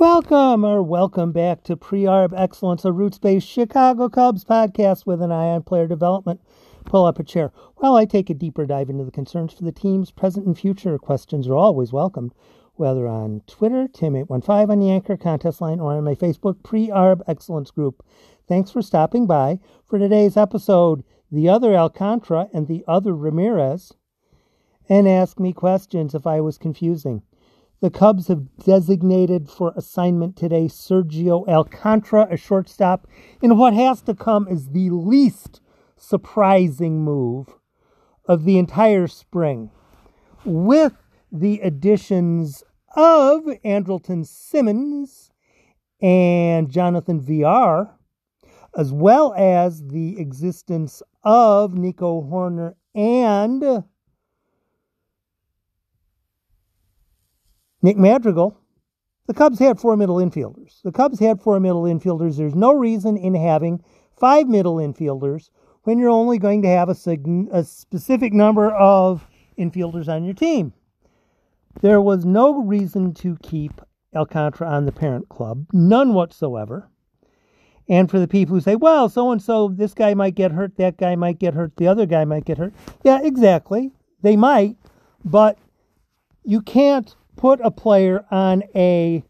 Welcome or welcome back to Pre-Arb Excellence, a roots-based Chicago Cubs podcast with an eye on player development. Pull up a chair while I take a deeper dive into the concerns for the team's present and future. Questions are always welcomed, whether on Twitter, Tim815 on the Anchor contest line, or on my Facebook Pre-Arb Excellence group. Thanks for stopping by for today's episode, The Other Alcantara and the Other Ramirez, and ask me questions if I was confusing. The Cubs have designated for assignment today Sergio Alcantara, a shortstop, in what has to come as the least surprising move of the entire spring. With the additions of Andrelton Simmons and Jonathan Villar, as well as the existence of Nico Hoerner and Nick Madrigal, the Cubs had four middle infielders. The Cubs had four middle infielders. There's no reason in having five middle infielders when you're only going to have a, sig- a specific number of infielders on your team. There was no reason to keep Alcantara on the parent club, none whatsoever. And for the people who say, well, so and so, this guy might get hurt, that guy might get hurt, the other guy might get hurt. Yeah, exactly. They might, but you can't put a player on a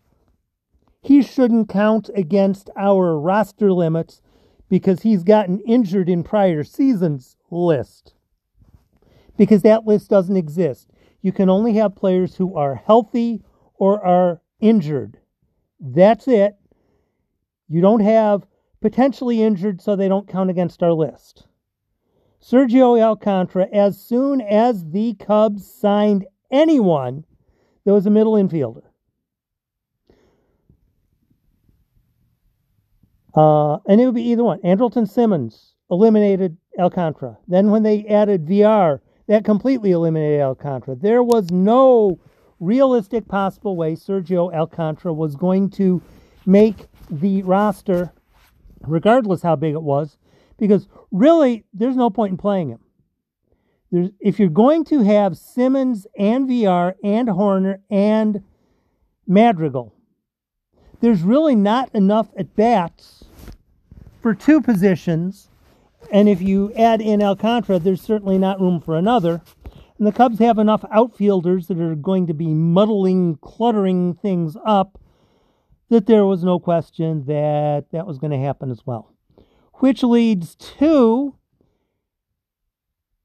he shouldn't count against our roster limits because he's gotten injured in prior seasons list. Because that list doesn't exist. You can only have players who are healthy or are injured. That's it. You don't have potentially injured so they don't count against our list. Sergio Alcantara, as soon as the Cubs signed anyone, there was a middle infielder. Uh, and it would be either one. Andrelton Simmons eliminated Alcantara. Then when they added Villar, that completely eliminated Alcantara. There was no realistic possible way Sergio Alcantara was going to make the roster, regardless how big it was, because really there's no point in playing him. There's, if you're going to have Simmons and Villar and Hoerner and Madrigal, there's really not enough at bats for two positions. And if you add in Alcantara, there's certainly not room for another. And the Cubs have enough outfielders that are going to be muddling, cluttering things up that there was no question that that was going to happen as well. Which leads to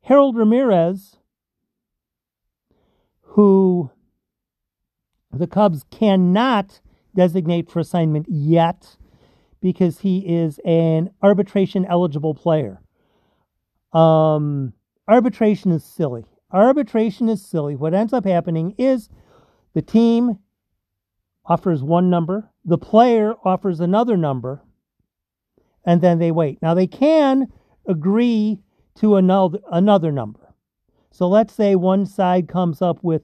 Harold Ramirez, who the Cubs cannot designate for assignment yet because he is an arbitration eligible player. Um, arbitration is silly. Arbitration is silly. What ends up happening is the team offers one number, the player offers another number, and then they wait. Now they can agree to another, another number. So let's say one side comes up with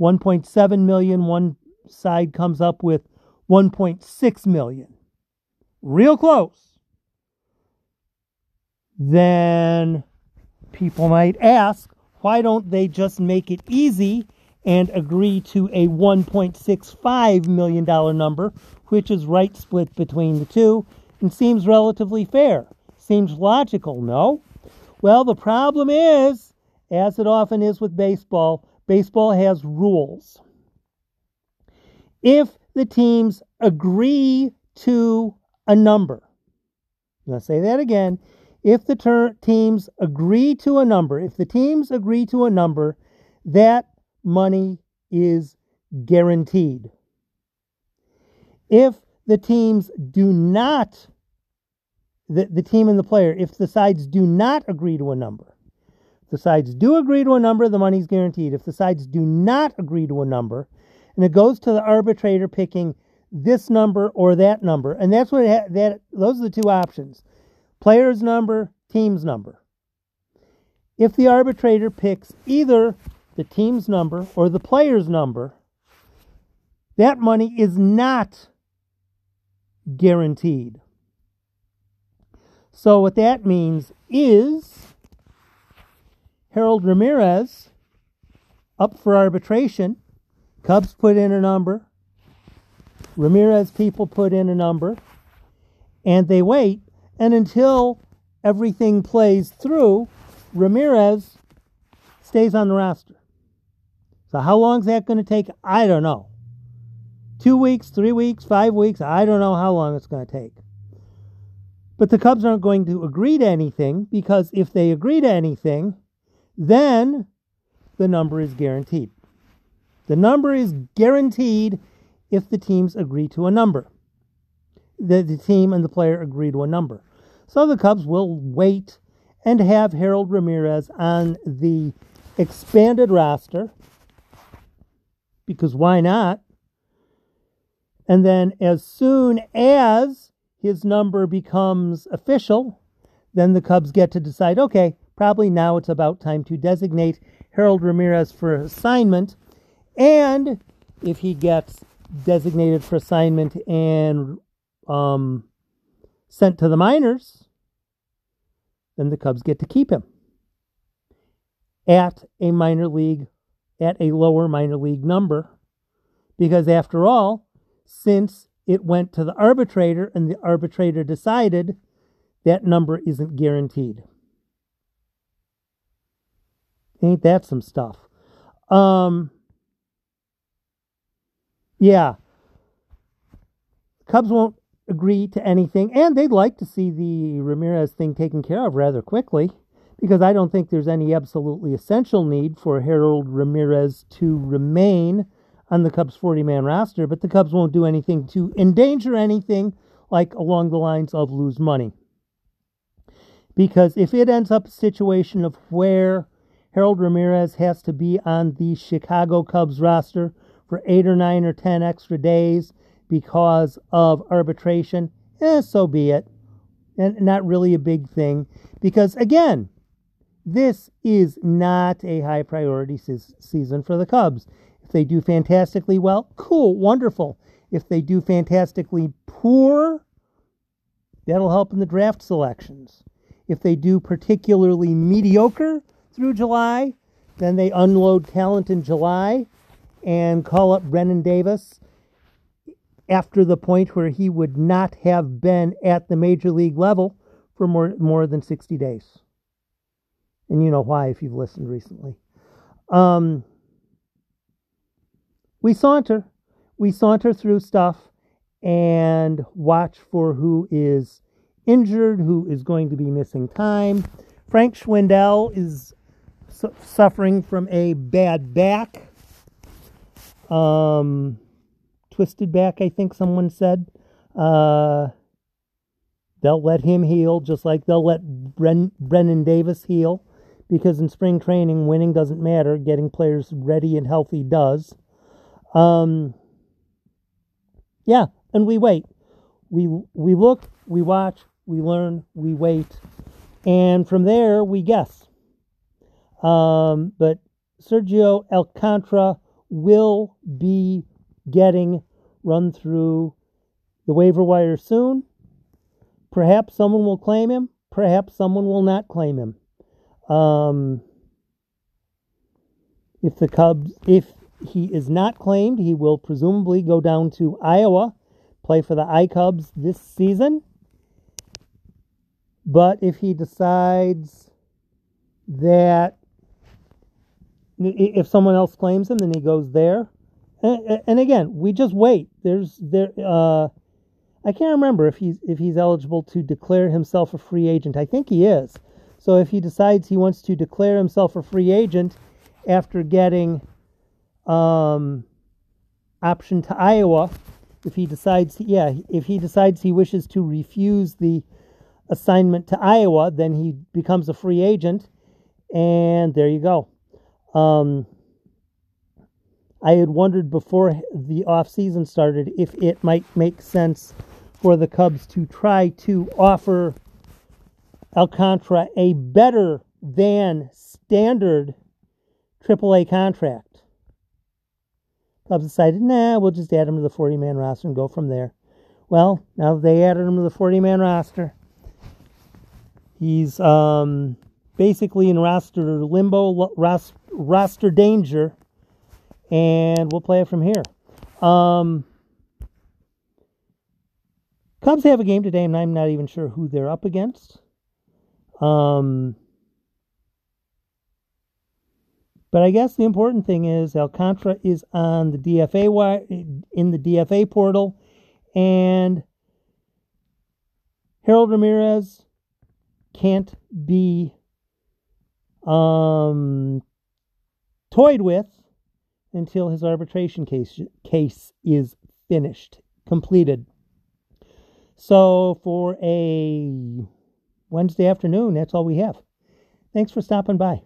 1.7 million, one side comes up with 1.6 million. Real close. Then people might ask, why don't they just make it easy and agree to a $1.65 million number, which is right split between the two and seems relatively fair? Seems logical, no? Well, the problem is, as it often is with baseball, baseball has rules. If the teams agree to a number, to say that again. If the ter- teams agree to a number, if the teams agree to a number, that money is guaranteed. If the teams do not the, the team and the player if the sides do not agree to a number. If the sides do agree to a number, the money's guaranteed. If the sides do not agree to a number, and it goes to the arbitrator picking this number or that number, and that's what ha- that those are the two options: player's number, team's number. If the arbitrator picks either the team's number or the player's number, that money is not guaranteed. So, what that means is Harold Ramirez up for arbitration. Cubs put in a number. Ramirez people put in a number and they wait. And until everything plays through, Ramirez stays on the roster. So, how long is that going to take? I don't know. Two weeks, three weeks, five weeks, I don't know how long it's going to take. But the Cubs aren't going to agree to anything because if they agree to anything, then the number is guaranteed. The number is guaranteed if the teams agree to a number. The, the team and the player agree to a number. So the Cubs will wait and have Harold Ramirez on the expanded roster because why not? And then as soon as his number becomes official, then the Cubs get to decide okay, probably now it's about time to designate Harold Ramirez for assignment. And if he gets designated for assignment and um, sent to the minors, then the Cubs get to keep him at a minor league, at a lower minor league number. Because after all, since it went to the arbitrator and the arbitrator decided that number isn't guaranteed. Ain't that some stuff? Um, yeah. Cubs won't agree to anything, and they'd like to see the Ramirez thing taken care of rather quickly because I don't think there's any absolutely essential need for Harold Ramirez to remain on the Cubs 40 man roster, but the Cubs won't do anything to endanger anything like along the lines of lose money. Because if it ends up a situation of where Harold Ramirez has to be on the Chicago Cubs roster for eight or nine or ten extra days because of arbitration, eh, so be it. And not really a big thing. Because again, this is not a high priority se- season for the Cubs. They do fantastically well, cool, wonderful. If they do fantastically poor, that'll help in the draft selections. If they do particularly mediocre through July, then they unload talent in July and call up Brennen Davis after the point where he would not have been at the major league level for more more than 60 days. And you know why if you've listened recently. Um, we saunter. We saunter through stuff and watch for who is injured, who is going to be missing time. Frank Schwindel is su- suffering from a bad back. Um, twisted back, I think someone said. Uh, they'll let him heal just like they'll let Bren- Brennen Davis heal because in spring training, winning doesn't matter. Getting players ready and healthy does. Um, yeah, and we wait. We we look, we watch, we learn, we wait, and from there we guess. Um, but Sergio Alcantara will be getting run through the waiver wire soon. Perhaps someone will claim him. Perhaps someone will not claim him. Um, if the Cubs, if he is not claimed, he will presumably go down to Iowa, play for the I Cubs this season. But if he decides that if someone else claims him, then he goes there. And, again, we just wait. There's there. Uh, I can't remember if he's if he's eligible to declare himself a free agent. I think he is. So if he decides he wants to declare himself a free agent after getting um, option to Iowa, if he decides, yeah, if he decides he wishes to refuse the assignment to Iowa, then he becomes a free agent, and there you go. Um, I had wondered before the off season started if it might make sense for the Cubs to try to offer Alcantara a better than standard AAA contract. Cubs decided, nah, we'll just add him to the 40 man roster and go from there. Well, now they added him to the 40 man roster. He's um, basically in roster limbo, roster danger, and we'll play it from here. Um, Cubs have a game today, and I'm not even sure who they're up against. Um, but I guess the important thing is Alcantara is on the DFA in the DFA portal, and Harold Ramirez can't be um, toyed with until his arbitration case case is finished, completed. So for a Wednesday afternoon, that's all we have. Thanks for stopping by.